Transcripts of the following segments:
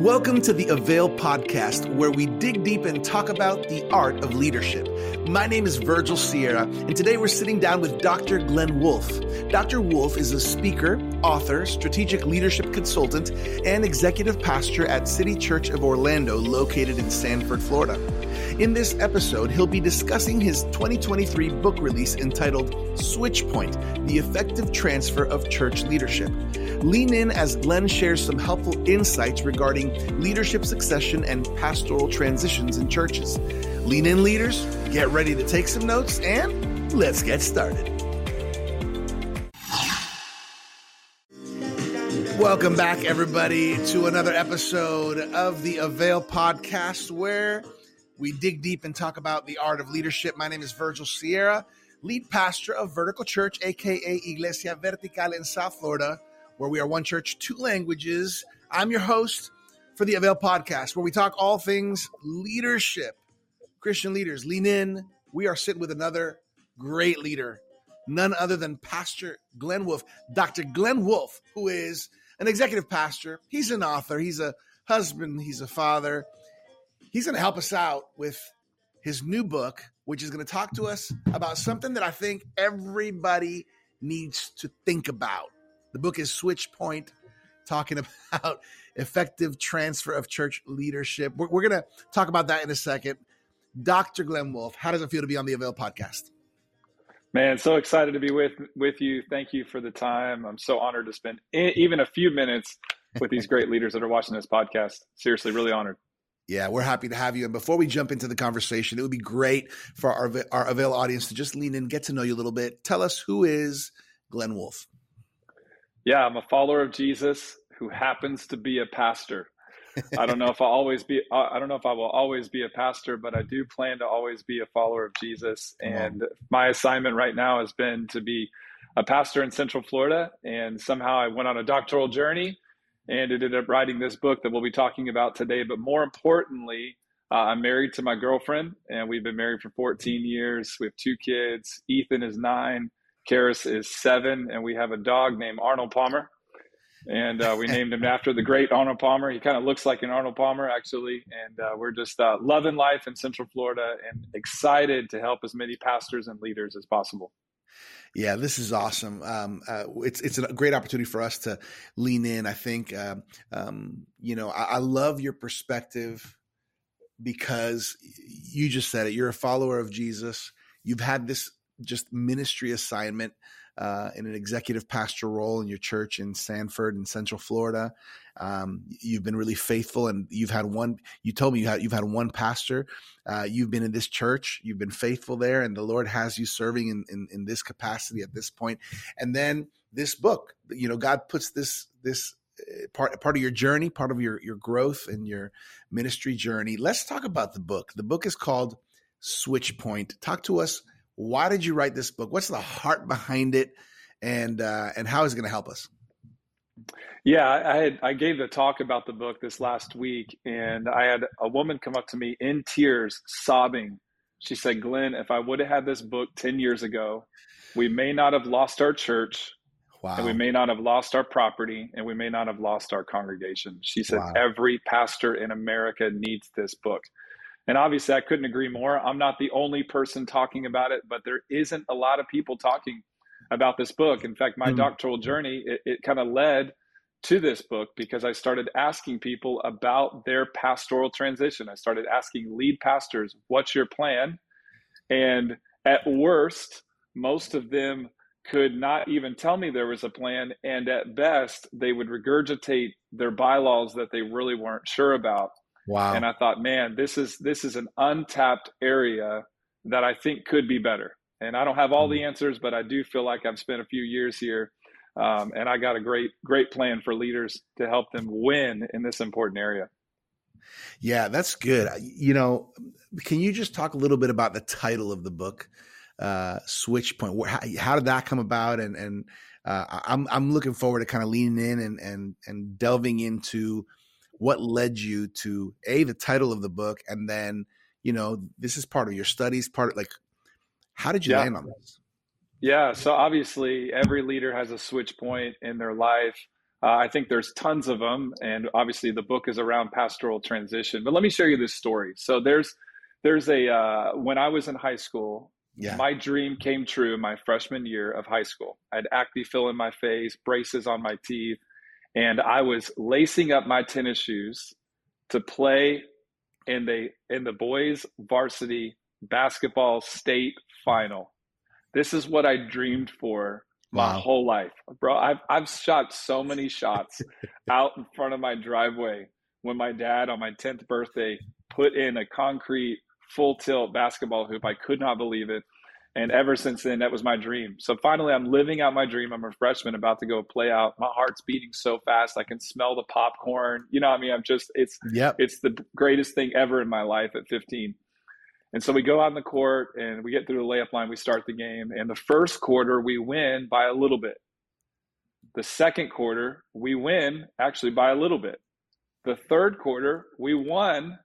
Welcome to the Avail podcast, where we dig deep and talk about the art of leadership. My name is Virgil Sierra, and today we're sitting down with Dr. Glen Wolf. Dr. Wolf is a speaker, author, strategic leadership consultant, and executive pastor at City Church of Orlando, located in Sanford, Florida. In this episode, he'll be discussing his 2023 book release entitled Switchpoint The Effective Transfer of Church Leadership. Lean in as Glen shares some helpful insights regarding leadership succession and pastoral transitions in churches. Lean in, leaders, get ready to take some notes, and let's get started. Welcome back, everybody, to another episode of the Avail podcast where we dig deep and talk about the art of leadership. My name is Virgil Sierra, lead pastor of Vertical Church, aka Iglesia Vertical in South Florida where we are one church, two languages. I'm your host for the Avail podcast, where we talk all things leadership. Christian leaders, lean in. We are sitting with another great leader, none other than Pastor Glen Wolf, Dr. Glen Wolf, who is an executive pastor. He's an author, he's a husband, he's a father. He's going to help us out with his new book, which is going to talk to us about something that I think everybody needs to think about the book is Switchpoint, talking about effective transfer of church leadership. We're, we're going to talk about that in a second. Dr. Glen Wolf, how does it feel to be on the Avail podcast? Man, so excited to be with with you. Thank you for the time. I'm so honored to spend even a few minutes with these great leaders that are watching this podcast. Seriously, really honored. Yeah, we're happy to have you. And before we jump into the conversation, it would be great for our our Avail audience to just lean in, get to know you a little bit. Tell us who is Glen Wolf. Yeah, I'm a follower of Jesus who happens to be a pastor. I don't know if I'll always be I don't know if I will always be a pastor, but I do plan to always be a follower of Jesus. And my assignment right now has been to be a pastor in Central Florida. And somehow I went on a doctoral journey and ended up writing this book that we'll be talking about today. But more importantly, uh, I'm married to my girlfriend, and we've been married for 14 years. We have two kids. Ethan is nine, Karis is seven, and we have a dog named Arnold Palmer. And uh, we named him after the great Arnold Palmer. He kind of looks like an Arnold Palmer, actually. And uh, we're just uh, loving life in Central Florida and excited to help as many pastors and leaders as possible. Yeah, this is awesome. Um, uh, it's it's a great opportunity for us to lean in. I think, um, um, you know, I, I, love your perspective because you just said it. You're a follower of Jesus. You've had this just ministry assignment uh, in an executive pastor role in your church in Sanford in Central Florida. Um, you've been really faithful, and you've had one. You told me you had you've had one pastor. Uh, you've been in this church. You've been faithful there, and the Lord has you serving in, in in this capacity at this point. And then this book, you know, God puts this this uh, part part of your journey, part of your your growth and your ministry journey. Let's talk about the book. The book is called Switchpoint. Talk to us why did you write this book? What's the heart behind it, and uh, and how is it going to help us? Yeah, I had I gave the talk about the book this last week, and I had a woman come up to me in tears, sobbing. She said, "Glen, if I would have had this book ten years ago, we may not have lost our church, Wow. And we may not have lost our property and we may not have lost our congregation. She said, wow. Every pastor in America needs this book. And obviously, I couldn't agree more. I'm not the only person talking about it, but there isn't a lot of people talking about this book. In fact, my mm. doctoral journey, it, it kind of led to this book because I started asking people about their pastoral transition. I started asking lead pastors, what's your plan? And at worst, most of them could not even tell me there was a plan. And at best, they would regurgitate their bylaws that they really weren't sure about. Wow. And I thought, man, this is this is an untapped area that I think could be better. And I don't have all the mm-hmm. answers, but I do feel like I've spent a few years here, um, and I got a great great plan for leaders to help them win in this important area. Yeah, that's good. You know, can you just talk a little bit about the title of the book, uh, Switchpoint? How, how did that come about? And and uh, I'm I'm looking forward to kind of leaning in and and and delving into what led you to a the title of the book and then you know this is part of your studies part of like how did you yeah. land on this yeah so obviously every leader has a switch point in their life Uh, I think there's tons of them, and obviously the book is around pastoral transition. But let me share you this story. So there's there's a uh, when I was in high school, yeah. my dream came true my freshman year of high school. I had acne fill in my face, braces on my teeth, and I was lacing up my tennis shoes to play in the in the boys varsity basketball state final. This is what I dreamed for my wow. whole life, bro. I've I've shot so many shots out in front of my driveway when my dad on my tenth birthday put in a concrete full tilt basketball hoop. I could not believe it. And ever since then, that was my dream. So finally, I'm living out my dream. I'm a freshman about to go play out. My heart's beating so fast. I can smell the popcorn. You know, I mean, I'm just, it's, yep. it's the greatest thing ever in my life at 15. And so we go on the court and we get through the layup line. We start the game. And the first quarter, we win by a little bit. The second quarter, we win actually by a little bit. The third quarter, we won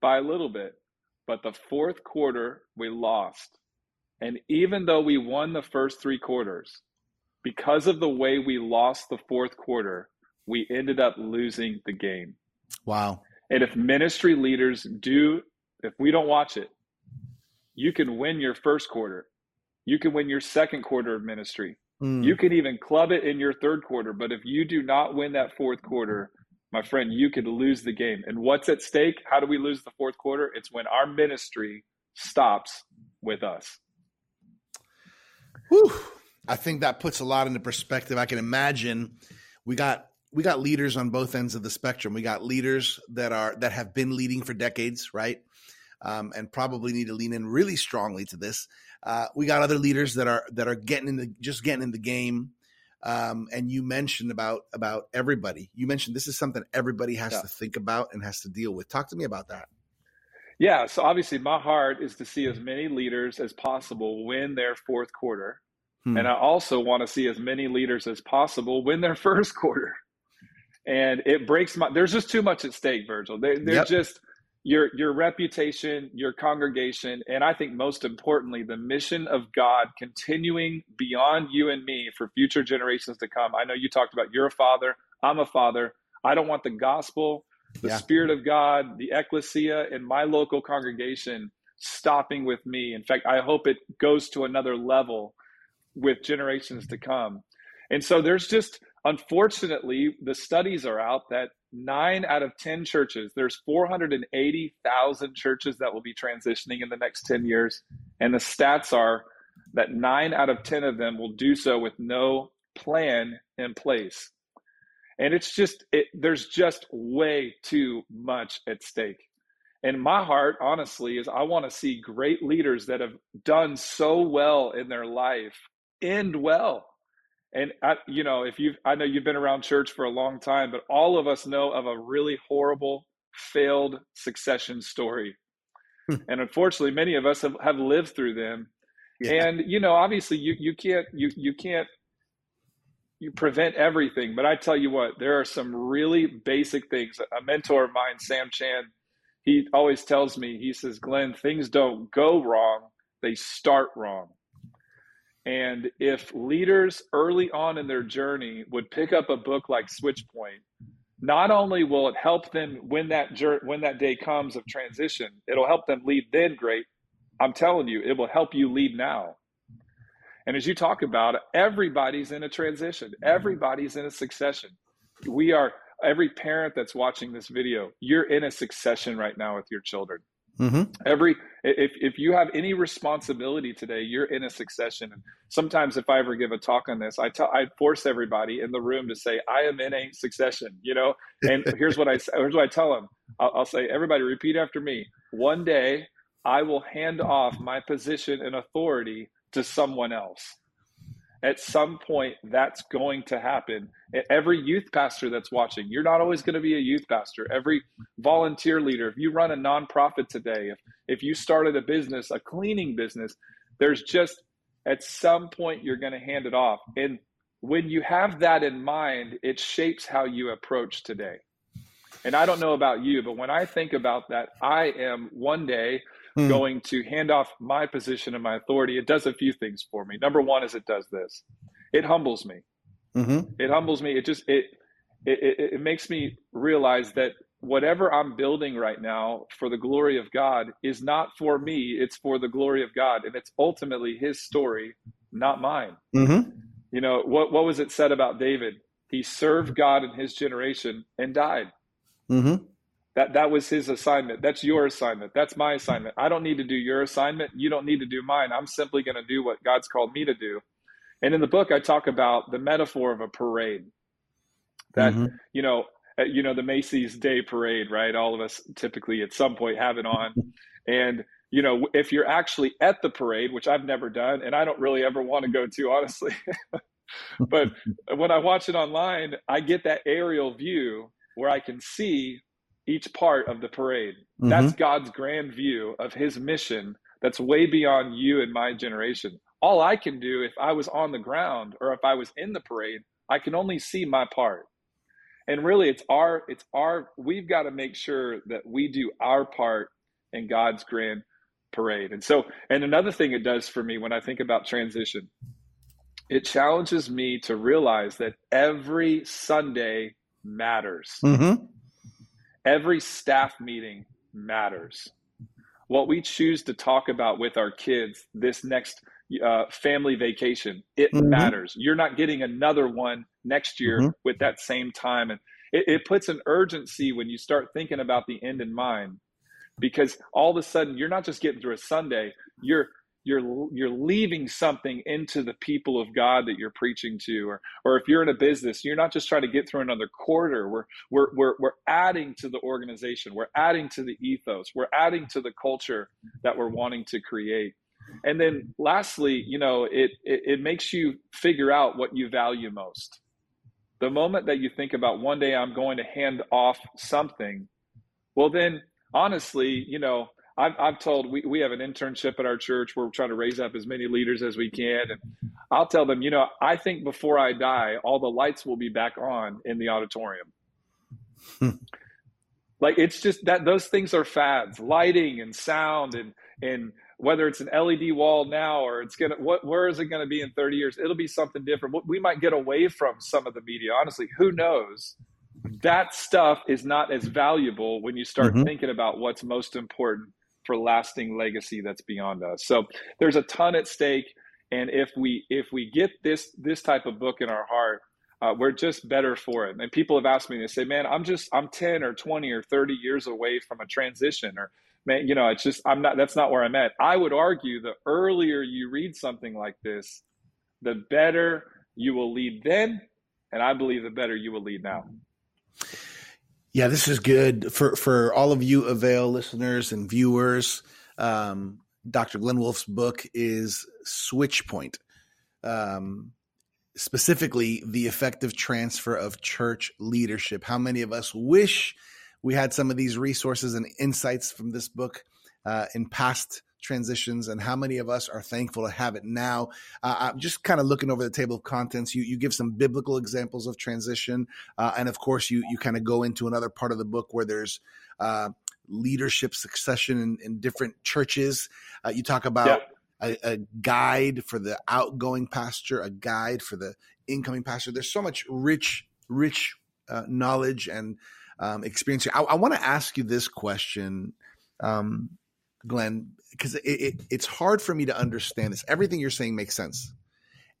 by a little bit. But the fourth quarter, we lost. And even though we won the first three quarters, because of the way we lost the fourth quarter, we ended up losing the game. Wow. And if ministry leaders do, if we don't watch it, you can win your first quarter. You can win your second quarter of ministry. Mm. You can even club it in your third quarter. But if you do not win that fourth quarter, my friend, you could lose the game. And what's at stake? How do we lose the fourth quarter? It's when our ministry stops with us. Whew. I think that puts a lot into perspective. I can imagine we got we got leaders on both ends of the spectrum. We got leaders that are that have been leading for decades, right? Um, and probably need to lean in really strongly to this. Uh, we got other leaders that are that are getting in the just getting in the game. Um, and you mentioned about about everybody. You mentioned this is something everybody has yeah. to think about and has to deal with. Talk to me about that. Yeah, so obviously my heart is to see as many leaders as possible win their fourth quarter. Hmm. And I also want to see as many leaders as possible win their first quarter. And it breaks my there's just too much at stake, Virgil. They, they're yep. just your your reputation, your congregation, and I think most importantly, the mission of God continuing beyond you and me for future generations to come. I know you talked about you're a father, I'm a father. I don't want the gospel the yeah. Spirit of God, the ecclesia, and my local congregation stopping with me. In fact, I hope it goes to another level with generations to come. And so there's just, unfortunately, the studies are out that nine out of 10 churches, there's 480,000 churches that will be transitioning in the next 10 years. And the stats are that nine out of 10 of them will do so with no plan in place and it's just it, there's just way too much at stake and my heart honestly is i want to see great leaders that have done so well in their life end well and I, you know if you i know you've been around church for a long time but all of us know of a really horrible failed succession story hmm. and unfortunately many of us have, have lived through them yeah. and you know obviously you you can't you you can't you prevent everything. But I tell you what, there are some really basic things. A mentor of mine, Sam Chand, he always tells me, he says, Glen, things don't go wrong, they start wrong. And if leaders early on in their journey would pick up a book like Switchpoint, not only will it help them when that when that day comes of transition, it'll help them lead then great. I'm telling you, it will help you lead now. And as you talk about, everybody's in a transition, mm-hmm. everybody's in a succession. We are, every parent that's watching this video, you're in a succession right now with your children. Mm-hmm. Every if if you have any responsibility today, you're in a succession. And sometimes, if I ever give a talk on this, I tell I force everybody in the room to say, "I am in a succession." You know, and here's what I here's what I tell them. I'll, I'll say, "Everybody, repeat after me. One day, I will hand off my position and authority to someone else. At some point, that's going to happen. Every youth pastor that's watching, you're not always going to be a youth pastor. Every volunteer leader, if you run a nonprofit today, if, if you started a business, a cleaning business, there's just at some point you're going to hand it off. And when you have that in mind, it shapes how you approach today. And I don't know about you, but when I think about that, I am one day mm. going to hand off my position and my authority, it does a few things for me. Number one is it does this. It humbles me. Mm-hmm. It humbles me. It just it it, it, it makes me realize that whatever I'm building right now for the glory of God is not for me, it's for the glory of God. And it's ultimately his story, not mine. Mm-hmm. You know, what, what was it said about David? He served God in his generation and died. Mm-hmm. That, that was his assignment. That's your assignment. That's my assignment. I don't need to do your assignment. You don't need to do mine. I'm simply going to do what God's called me to do. And in the book, I talk about the metaphor of a parade. That, mm-hmm. you know, you know the Macy's Day Parade, right? All of us typically at some point have it on, and you know if you're actually at the parade, which I've never done, and I don't really ever want to go to, honestly. but when I watch it online, I get that aerial view where I can see each part of the parade. Mm-hmm. That's God's grand view of His mission. That's way beyond you and my generation. All I can do if I was on the ground or if I was in the parade, I can only see my part and really it's our it's our we've got to make sure that we do our part in god's grand parade and so and another thing it does for me when i think about transition it challenges me to realize that every sunday matters mm-hmm. Every staff meeting matters what we choose to talk about with our kids this next uh, family vacation. It mm-hmm. matters. You're not getting another one next year mm-hmm. with that same time. And it, it puts an urgency when you start thinking about the end in mind because all of a sudden you're not just getting through a Sunday, you're you're you're leaving something into the people of God that you're preaching to, or or if you're in a business, you're not just trying to get through another quarter. We're we're we're we're adding to the organization, we're adding to the ethos, we're adding to the culture that we're wanting to create. And then lastly, you know, it, it, it makes you figure out what you value most. The moment that you think about one day I'm going to hand off something, well, then honestly, you know, I've, I've told we, we have an internship at our church where we're trying to raise up as many leaders as we can. And I'll tell them, you know, I think before I die, all the lights will be back on in the auditorium. like it's just that those things are fads, lighting and sound and, and whether it's an LED wall now or it's gonna what where is it gonna be in 30 years? It'll be something different. We might get away from some of the media. Honestly, who knows? That stuff is not as valuable when you start mm-hmm. thinking about what's most important for lasting legacy that's beyond us. So there's a ton at stake, and if we if we get this this type of book in our heart, uh, we're just better for it. And people have asked me, they say, "Man, I'm just I'm 10 or 20 or 30 years away from a transition," or man, you know, it's just I'm not. That's not where I'm at. I would argue the earlier you read something like this, the better you will lead then, and I believe the better you will lead now. Yeah, this is good for for all of you Avail listeners and viewers. Um, Dr. Glen Wolf's book is Switchpoint. Um, specifically, the effective transfer of church leadership. How many of us wish we had some of these resources and insights from this book uh, in past transitions and how many of us are thankful to have it now uh, i'm just kind of looking over the table of contents you, you give some biblical examples of transition uh, and of course you, you kind of go into another part of the book where there's uh, leadership succession in, in different churches uh, you talk about yeah. a, a, guide for the outgoing pastor a guide for the incoming pastor there's so much rich rich uh, knowledge and um, experience here. I, I want to ask you this question, um, Glen, because it, it, it's hard for me to understand this. Everything you're saying makes sense,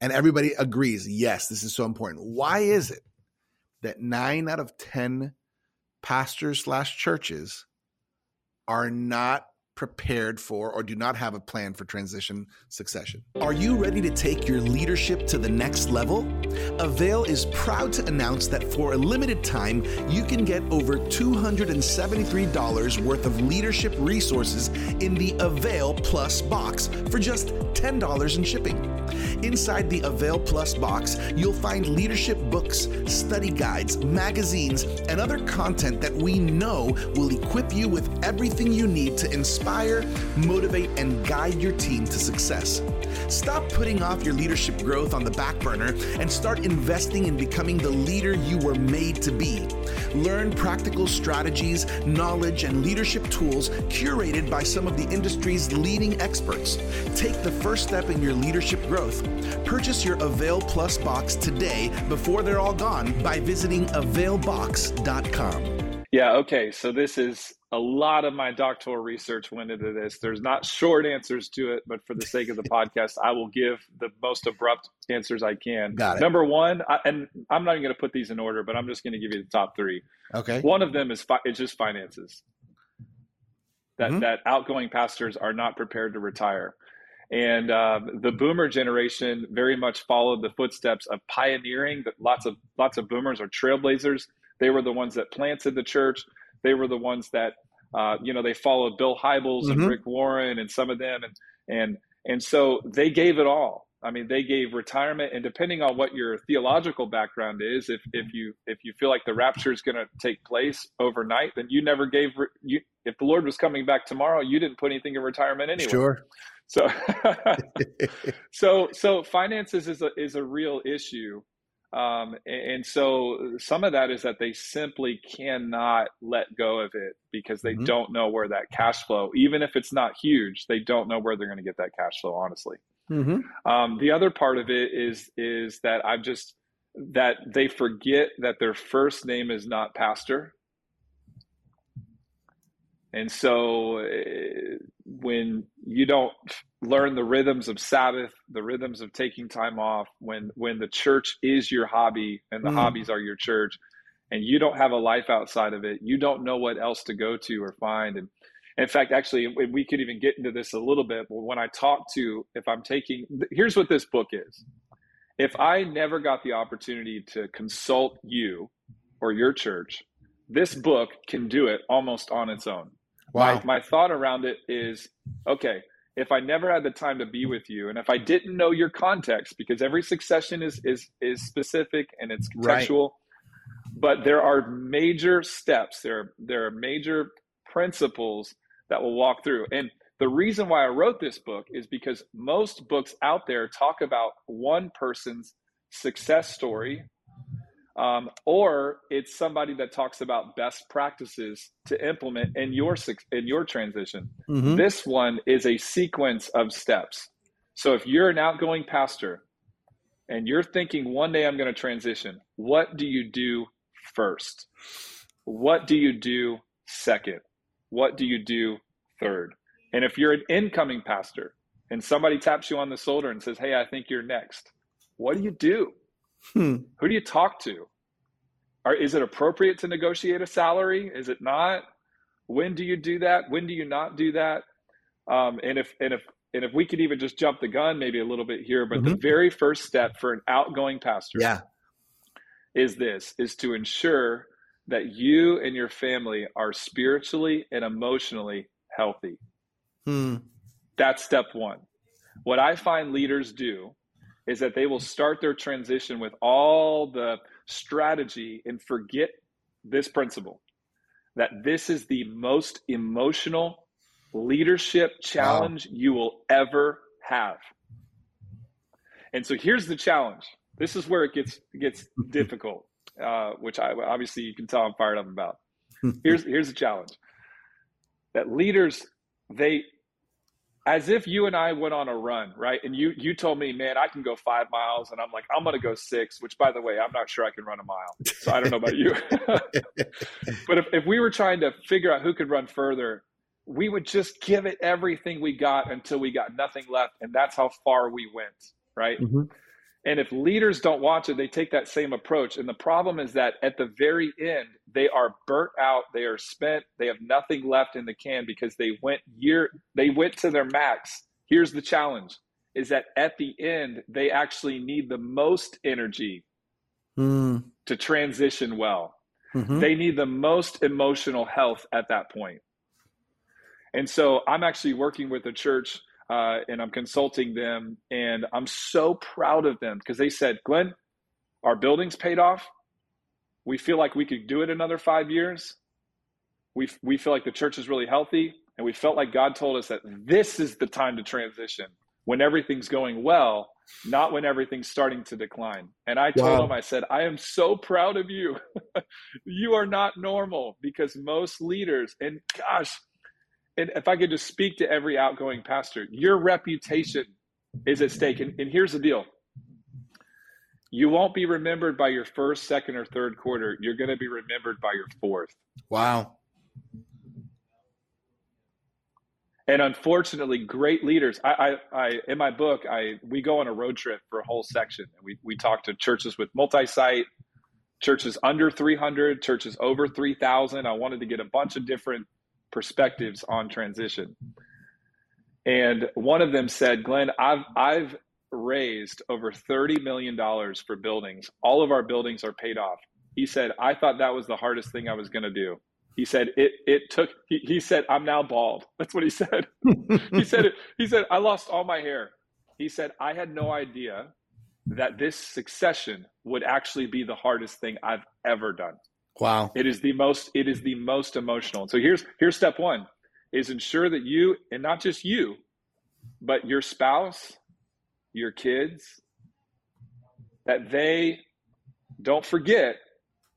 and everybody agrees. Yes, this is so important. Why is it that nine out of ten pastors slash churches are not prepared for or do not have a plan for transition succession. Are you ready to take your leadership to the next level? Avail is proud to announce that for a limited time, you can get over $273 worth of leadership resources in the Avail Plus box for just $10 in shipping. Inside the Avail Plus box, you'll find leadership books, study guides, magazines, and other content that we know will equip you with everything you need to inspire inspire, motivate, and guide your team to success. Stop putting off your leadership growth on the back burner and start investing in becoming the leader you were made to be. Learn practical strategies, knowledge, and leadership tools curated by some of the industry's leading experts. Take the first step in your leadership growth. Purchase your Avail Plus box today before they're all gone by visiting availbox.com. Yeah, okay. So this is a lot of my doctoral research went into this. There's not short answers to it, but for the sake of the podcast, I will give the most abrupt answers I can. Got it. Number one, I, and I'm not even going to put these in order, but I'm just going to give you the top three. Okay. One of them is fi- it's just finances. That Mhm. that outgoing pastors are not prepared to retire, and uh, the boomer generation very much followed the footsteps of pioneering. That lots of lots of boomers are trailblazers. They were the ones that planted the church. They were the ones that uh, you know they followed Bill Hybels Mhm. and Rick Warren and some of them, and and and so they gave it all. I mean, they gave retirement, and depending on what your theological background is, if if you if you feel like the rapture is going to take place overnight, then you never gave you. If the Lord was coming back tomorrow, you didn't put anything in retirement anyway. Sure. So, so so finances is a is a real issue, um, and, so some of that is that they simply cannot let go of it because they Mhm. don't know where that cash flow, even if it's not huge, they don't know where they're going to get that cash flow. Honestly, hmm um, the other part of it is is that I've just that they forget that their first name is not pastor. And so uh, when you don't learn the rhythms of Sabbath, the rhythms of taking time off, when when the church is your hobby and the Mm. hobbies are your church, and you don't have a life outside of it, you don't know what else to go to or find. And in fact, actually, we could even get into this a little bit. But when I talk to, if I'm taking, here's what this book is. If I never got the opportunity to consult you or your church, this book can do it almost on its own. Wow. My, my thought around it is okay, if I never had the time to be with you, and if I didn't know your context, because every succession is is is specific and it's Right. contextual, but there are major steps, there are, there are major principles that we'll walk through. And the reason why I wrote this book is because most books out there talk about one person's success story um, or it's somebody that talks about best practices to implement in your in your transition. Mhm. This one is a sequence of steps. So if you're an outgoing pastor and you're thinking one day I'm going to transition, what do you do first? What do you do second? What do you do third? And if you're an incoming pastor and somebody taps you on the shoulder and says, "Hey, I think you're next." What do you do? Hmm. Who do you talk to? Or is it appropriate to negotiate a salary? Is it not? When do you do that? When do you not do that? Um, and if and if and if we could even just jump the gun maybe a little bit here, but the very first step for an outgoing pastor Yeah. is this is to ensure that you and your family are spiritually and emotionally healthy. Hmm. That's step one. What I find leaders do is that they will start their transition with all the strategy and forget this principle that this is the most emotional leadership challenge you will ever have. And so here's the challenge. This is where it gets gets difficult, uh, which I obviously you can tell I'm fired up about. Here's here's the challenge. That leaders they as if you and I went on a run, right? And you you told me, man, I can go five miles, and I'm like, I'm gonna go six. Which, by the way, I'm not sure I can run a mile, so I don't know about you. but if, if we were trying to figure out who could run further, we would just give it everything we got until we got nothing left, and that's how far we went, right? Mhm. And if leaders don't watch it, they take that same approach. And the problem is that at the very end, they are burnt out, they are spent, they have nothing left in the can because they went year they went to their max. Here's the challenge is that at the end, they actually need the most energy Hmm. to transition well. Mhm. They need the most emotional health at that point. And so I'm actually working with a church uh, and I'm consulting them, and I'm so proud of them because they said, Glen, our building's paid off. We feel like we could do it another five years. We, we feel like the church is really healthy. And we felt like God told us that this is the time to transition when everything's going well, not when everything's starting to decline. And I told wow. him, I said, I am so proud of you. you are not normal because most leaders, and gosh, and if I could just speak to every outgoing pastor, your reputation is at stake. And, and here's the deal you won't be remembered by your first, second, or third quarter. You're going to be remembered by your fourth. Wow. And unfortunately, great leaders. I, I, I, in my book, I we go on a road trip for a whole section, and we we talk to churches with multi-site, churches under 300, churches over 3,000. I wanted to get a bunch of different perspectives on transition. And one of them said, "Glen, I've I've raised over $30 million for buildings. All of our buildings are paid off. He said, I thought that was the hardest thing I was going to do. He said, it, it took, he, he said, I'm now bald. That's what he said. he said, he said, I lost all my hair. He said, I had no idea that this succession would actually be the hardest thing I've ever done. Wow. It is the most, it is the most emotional. So here's, here's step one is ensure that you, and not just you, but your spouse your kids that they don't forget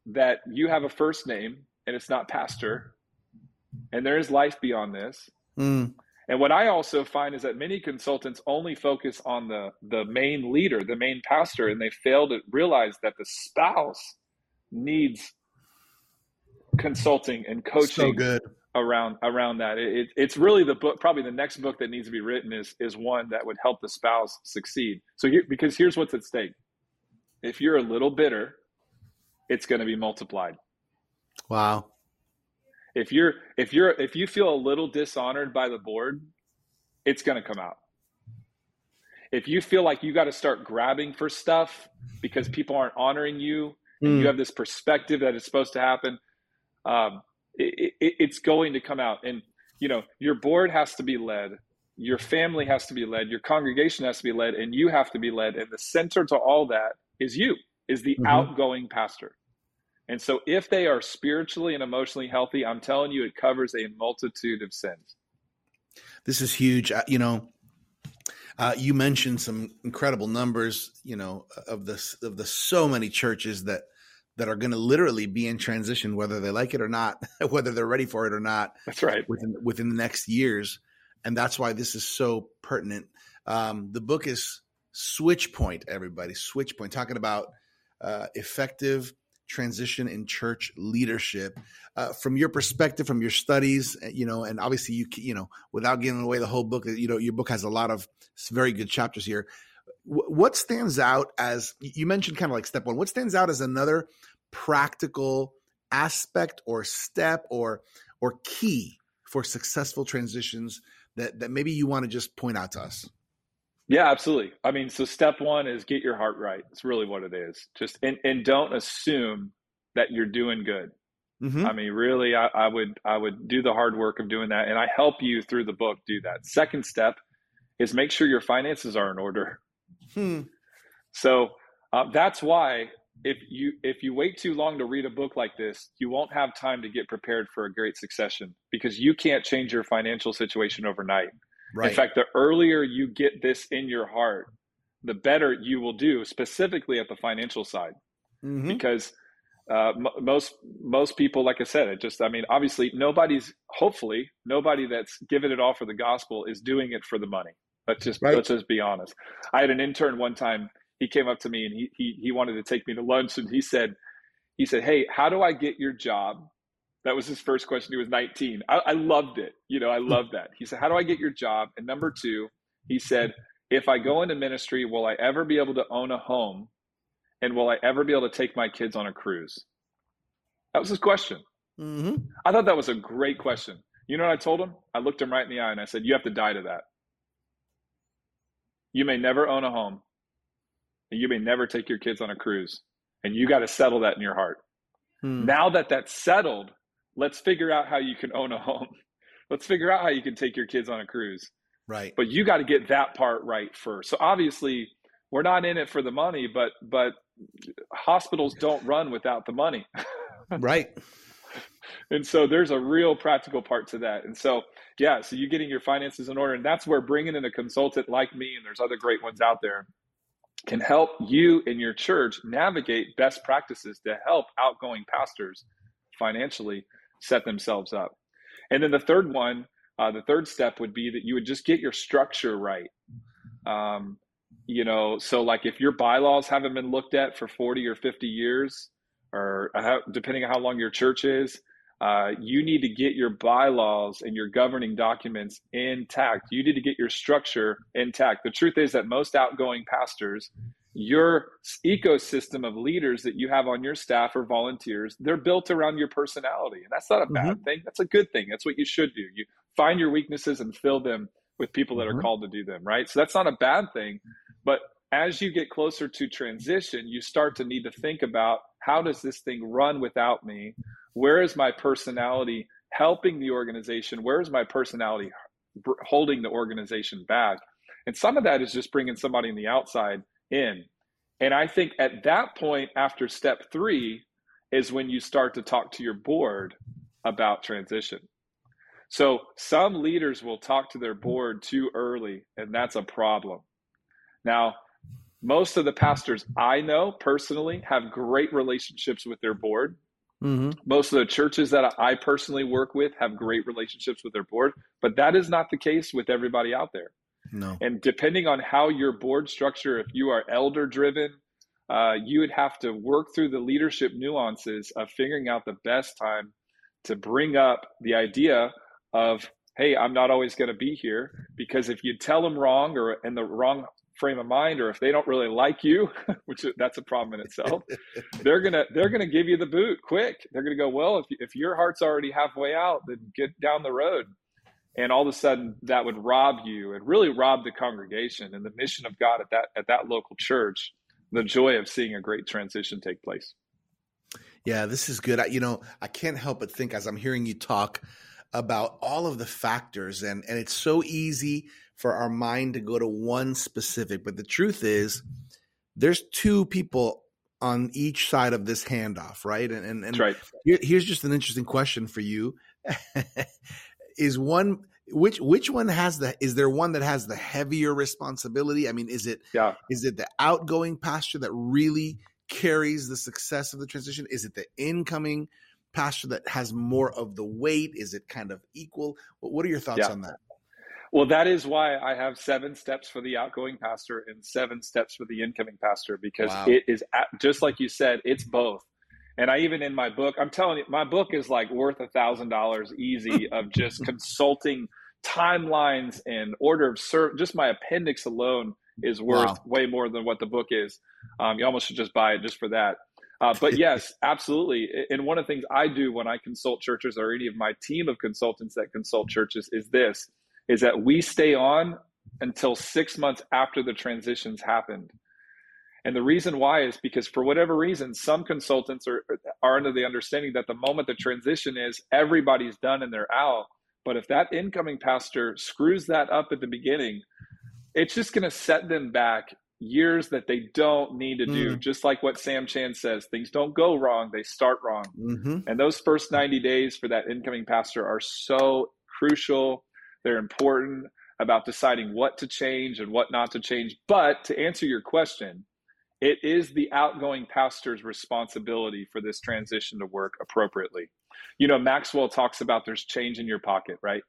that you have a first name and it's not pastor and there is life beyond this mm. and what i also find is that many consultants only focus on the the main leader the main pastor and they fail to realize that the spouse needs consulting and coaching so good around around that. It, it's really the book. Probably the next book that needs to be written is is one that would help the spouse succeed. So because here's what's at stake: if you're a little bitter, it's going to be multiplied. Wow. If you're if you're if you feel a little dishonored by the board, it's going to come out. If you feel like you got to start grabbing for stuff because people aren't honoring you, and you hmm. have this perspective that it's supposed to happen, um, it, it, it's going to come out. And, you know, your board has to be led, your family has to be led, your congregation has to be led, and you have to be led. And the center to all that is you, is the mm-hmm. outgoing pastor. And so if they are spiritually and emotionally healthy, I'm telling you, it covers a multitude of sins. This is huge. Uh, you know, uh, you mentioned some incredible numbers, you know, of the of the so many churches that that are going to literally be in transition, whether they like it or not, whether they're ready for it or not. That's right. Within within the next years, and that's why this is so pertinent. Um, the book is Switchpoint. Everybody, Switchpoint, talking about uh, effective transition in church leadership uh, from your perspective from your studies uh, you know and obviously you you know without giving away the whole book you know your book has a lot of very good chapters here what stands out as you mentioned kind of like step one what stands out as another practical aspect or step or or key for successful transitions that that maybe you want to just point out to us? Yeah absolutely. I mean so step one is get your heart right. It's really what it is. Just and, and don't assume that you're doing good. Mm-hmm. i mean really I, I would i would do the hard work of doing that and i help you through the book do that. Second step is make sure your finances are in order Hmm. So uh, that's why if you if you wait too long to read a book like this, you won't have time to get prepared for a great succession because you can't change your financial situation overnight. Right. In fact, the earlier you get this in your heart, the better you will do, specifically at the financial side, mm-hmm. because uh, m- most most people, like I said, it just I mean, obviously, nobody's hopefully nobody that's given it all for the gospel is doing it for the money. Let's just right. let's just be honest. I had an intern one time. He came up to me and he he he wanted to take me to lunch and he said he said, "Hey, how do I get your job?" That was his first question. He was 19. I, I loved it. You know, I hmm. loved that. He said, "How do I get your job?" And number two, he said, "If I go into ministry, will I ever be able to own a home? And will I ever be able to take my kids on a cruise?" That was his question. Mm-hmm. I thought that was a great question. You know what I told him? I looked him right in the eye and I said, "You have to die to that." You may never own a home, and you may never take your kids on a cruise, and you got to settle that in your heart. Hmm. Now that that's settled, let's figure out how you can own a home. Let's figure out how you can take your kids on a cruise. Right. But you got to get that part right first. So obviously, we're not in it for the money, but but hospitals don't run without the money. right. and so there's a real practical part to that. And so, yeah, so you're getting your finances in order, and that's where bringing in a consultant like me, and there's other great ones out there, can help you and your church navigate best practices to help outgoing pastors financially set themselves up. And then the third one, uh, the third step would be that you would just get your structure right. Um, you know, so like if your bylaws haven't been looked at for 40 or 50 years, or how, depending on how long your church is, uh, you need to get your bylaws and your governing documents intact. You need to get your structure intact. The truth is that most outgoing pastors, your ecosystem of leaders that you have on your staff or volunteers, they're built around your personality. And that's not a bad mm-hmm. thing. That's a good thing. That's what you should do. You find your weaknesses and fill them with people that mm-hmm. are called to do them, right? So that's not a bad thing. But as you get closer to transition, you start to need to think about how does this thing run without me? Where is my personality helping the organization? Where is my personality holding the organization back? And some of that is just bringing somebody on the outside in. And I think at that point, after step three, is when you start to talk to your board about transition. So some leaders will talk to their board too early, and that's a problem. Now, most of the pastors I know personally have great relationships with their board. Mm-hmm. Most of the churches that I personally work with have great relationships with their board, but that is not the case with everybody out there. No. And depending on how your board structure, if you are elder driven, uh, you would have to work through the leadership nuances of figuring out the best time to bring up the idea of, hey, I'm not always going to be here. Because if you tell them wrong or in the wrong frame of mind or if they don't really like you which that's a problem in itself they're gonna they're gonna give you the boot quick. They're gonna go well if, if your heart's already halfway out then get down the road. And all of a sudden that would rob you and really rob the congregation and the mission of god at that at that local church the joy of seeing a great transition take place. Yeah this is good. I, you know i can't help but think as i'm hearing you talk about all of the factors and and it's so easy for our mind to go to one specific. But the truth is, there's two people on each side of this handoff, right? And and, and right. Here, here's just an interesting question for you: Is one which which one has the is there one that has the heavier responsibility? I mean, is it yeah. is it the outgoing pastor that really carries the success of the transition? Is it the incoming pastor that has more of the weight? Is it kind of equal? What are your thoughts yeah. on that? Well, that is why I have seven steps for the outgoing pastor and seven steps for the incoming pastor because wow. it is just like you said, it's both. And I even in my book, I'm telling you, my book is like worth a thousand dollars easy of just consulting timelines and order of service. Just my appendix alone is worth wow. way more than what the book is. Um, you almost should just buy it just for that. Uh, but yes, absolutely. And one of the things I do when I consult churches or any of my team of consultants that consult churches is this is that we stay on until six months after the transitions happened. And the reason why is because for whatever reason, some consultants are, are under the understanding that the moment the transition is, everybody's done and they're out. But if that incoming pastor screws that up at the beginning, it's just going to set them back years that they don't need to do. Mm. Just like what Sam Chand says, things don't go wrong, they start wrong. Mm-hmm. And those first 90 days for that incoming pastor are so crucial they're important about deciding what to change and what not to change. But to answer your question, it is the outgoing pastor's responsibility for this transition to work appropriately. You know, Maxwell talks about there's change in your pocket, right?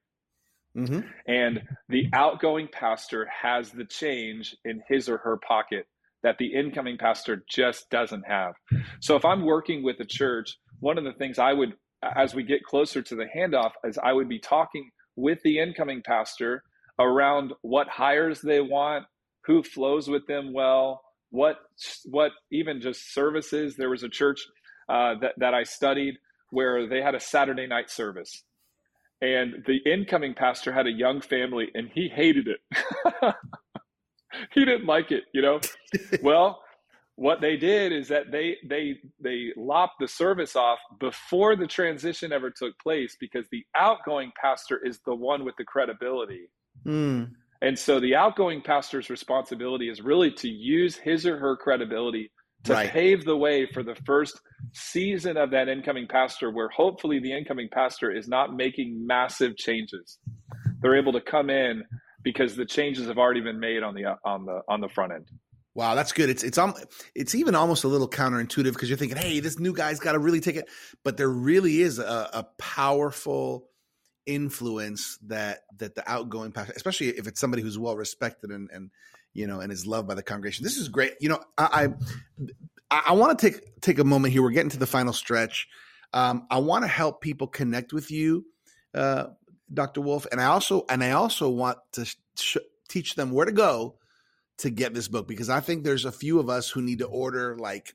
Mm-hmm. And the outgoing pastor has the change in his or her pocket that the incoming pastor just doesn't have. So if I'm working with a church, one of the things I would, as we get closer to the handoff, is I would be talking with the incoming pastor around what hires they want, who flows with them well, what what even just services. There was a church uh, that that I studied where they had a Saturday night service, and the incoming pastor had a young family, and he hated it. he didn't like it, you know. well, what they did is that they they they lopped the service off before the transition ever took place because the outgoing pastor is the one with the credibility mm. and so the outgoing pastor's responsibility is really to use his or her credibility to Right. pave the way for the first season of that incoming pastor where hopefully the incoming pastor is not making massive changes. They're able to come in because the changes have already been made on the on the on the front end. Wow, that's good. It's it's um, it's even almost a little counterintuitive because you're thinking, hey, this new guy's got to really take it, but there really is a, a powerful influence that that the outgoing pastor, especially if it's somebody who's well respected and and you know and is loved by the congregation. This is great. You know, I I, I want to take take a moment here. We're getting to the final stretch. Um, I want to help people connect with you, uh, Dr. Wolf, and I also and I also want to sh- teach them where to go to get this book because I think there's a few of us who need to order like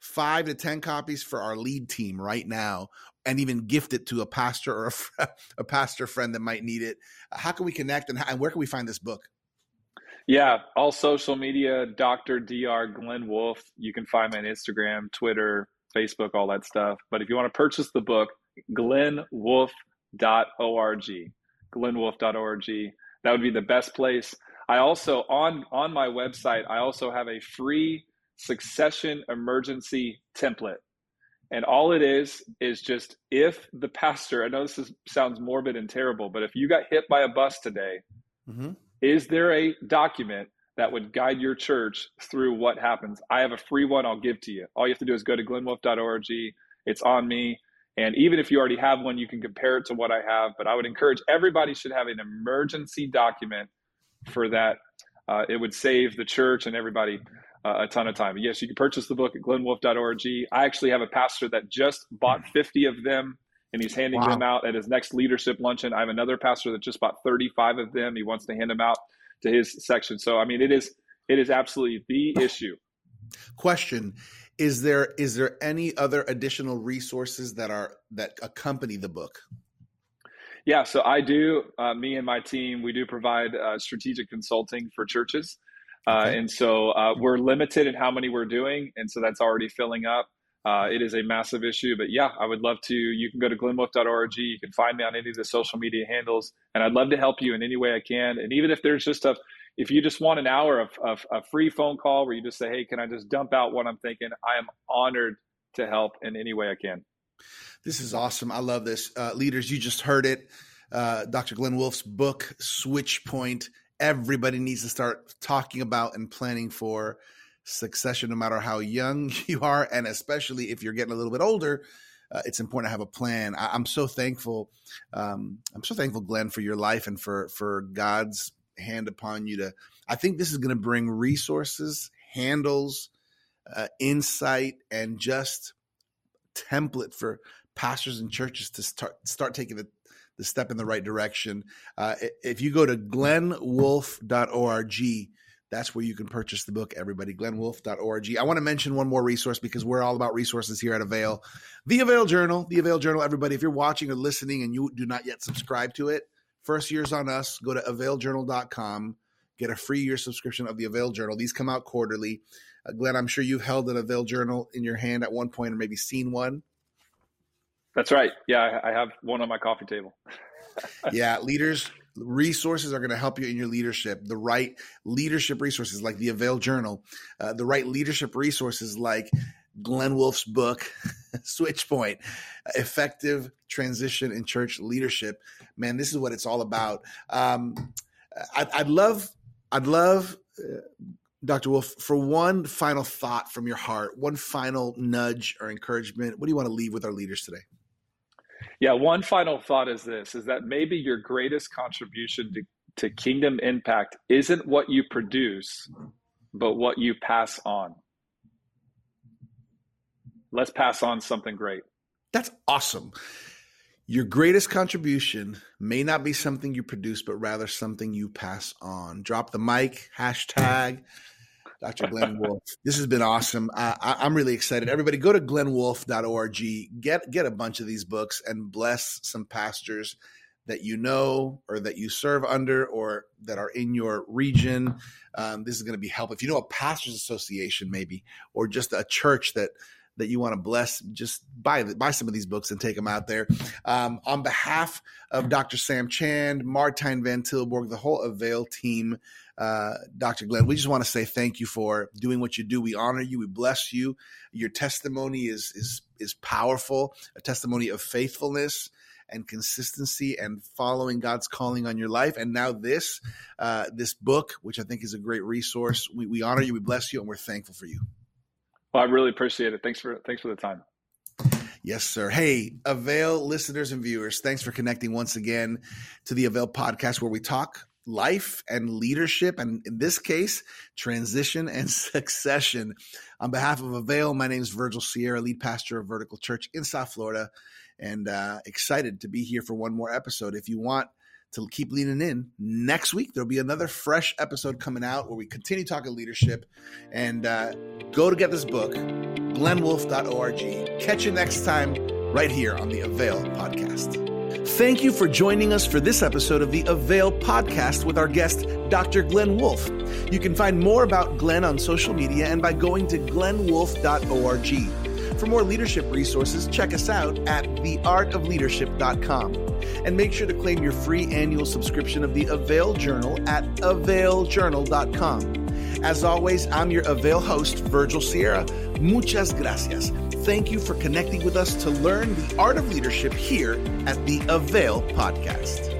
five to 10 copies for our lead team right now and even gift it to a pastor or a, a pastor friend that might need it. How can we connect and, how, and where can we find this book? Yeah, all social media, Dr. Dr. Glen Wolf. You can find me on Instagram, Twitter, Facebook, all that stuff. But if you want to purchase the book, glenwolf.org. Glenwolf.org. That would be the best place. I also on on my website, I also have a free succession emergency template. And all it is is just if the pastor, I know this is, sounds morbid and terrible, but if you got hit by a bus today, mm-hmm. is there a document that would guide your church through what happens? I have a free one I'll give to you. All you have to do is go to glenwolf.org. It's on me. And even if you already have one, you can compare it to what I have. But I would encourage everybody should have an emergency document for that. Uh, it would save the church and everybody uh, a ton of time. Yes, you can purchase the book at glenwolf.org. I actually have a pastor that just bought 50 of them and he's handing Wow. them out at his next leadership luncheon. I have another pastor that just bought 35 of them. He wants to hand them out to his section. So I mean it is it is absolutely the issue. Question: Is there is there any other additional resources that are that accompany the book? Yeah, so I do. Uh, me and my team, we do provide uh, strategic consulting for churches, uh, Okay. and so uh, we're limited in how many we're doing, and so that's already filling up. Uh, it is a massive issue, but yeah, I would love to. You can go to glenwolf.org. You can find me on any of the social media handles, and I'd love to help you in any way I can. And even if there's just a, if you just want an hour of, of a free phone call where you just say, "Hey, can I just dump out what I'm thinking?" I am honored to help in any way I can. This is awesome. I love this. Uh, leaders, you just heard it. Uh, Dr. Glen Wolf's book, Switchpoint. Everybody needs to start talking about and planning for succession, no matter how young you are, and especially if you're getting a little bit older. Uh, it's important to have a plan. I, I'm so thankful. Um, I'm so thankful, Glen, for your life and for for God's hand upon you. To, I think this is going to bring resources, handles, uh, insight, and just template for pastors and churches to start start taking the, the step in the right direction. Uh, if you go to glenwolf.org, that's where you can purchase the book, everybody. glenwolf.org. I want to mention one more resource because we're all about resources here at Avail. The Avail Journal, the Avail Journal, everybody, if you're watching or listening and you do not yet subscribe to it, first year's on us. Go to availjournal.com, get a free year subscription of the Avail Journal. These come out quarterly. Uh, Glen, I'm sure you've held an Avail Journal in your hand at one point or maybe seen one. That's right. Yeah, I have one on my coffee table. yeah, leaders resources are going to help you in your leadership. The right leadership resources like the Avail Journal, uh, the right leadership resources like Glen Wolf's book, Switchpoint, effective transition in church leadership. Man, this is what it's all about. Um, I, I'd love, I'd love. Uh, Dr. Wolf, for one final thought from your heart, one final nudge or encouragement, what do you want to leave with our leaders today? Yeah, one final thought is this is that maybe your greatest contribution to, to kingdom impact isn't what you produce, but what you pass on. Let's pass on something great. That's awesome. Your greatest contribution may not be something you produce, but rather something you pass on. Drop the mic, hashtag Dr. Glen Wolf. This has been awesome. I, I'm really excited. Everybody go to glenwolf.org, get, get a bunch of these books and bless some pastors that you know or that you serve under or that are in your region. Um, this is going to be helpful. If you know a pastors association, maybe, or just a church that that you want to bless, just buy buy some of these books and take them out there. Um, on behalf of Dr. Sam Chand, Martijn Van Tilborg, the whole Avail team, uh, Dr. Glen, we just want to say thank you for doing what you do. We honor you. We bless you. Your testimony is is is powerful, a testimony of faithfulness and consistency and following God's calling on your life. And now this, uh, this book, which I think is a great resource. We, we honor you, we bless you, and we're thankful for you. Well, I really appreciate it. Thanks for thanks for the time. Yes, sir. Hey, Avail listeners and viewers, thanks for connecting once again to the Avail podcast where we talk life and leadership, and in this case, transition and succession. On behalf of Avail, my name is Virgil Sierra, lead pastor of Vertical Church in South Florida and uh, excited to be here for one more episode. If you want to keep leaning in, next week there'll be another fresh episode coming out where we continue talking leadership. And uh, go to get this book, glenwolf.org. Catch you next time right here on the Avail Podcast. Thank you for joining us for this episode of the Avail Podcast with our guest, Dr. Glen Wolf. You can find more about Glen on social media and by going to glenwolf.org. For more leadership resources, check us out at theartofleadership.com. And make sure to claim your free annual subscription of the Avail Journal at availjournal.com. As always, I'm your Avail host, Virgil Sierra. Muchas gracias. Thank you for connecting with us to learn the art of leadership here at the Avail Podcast.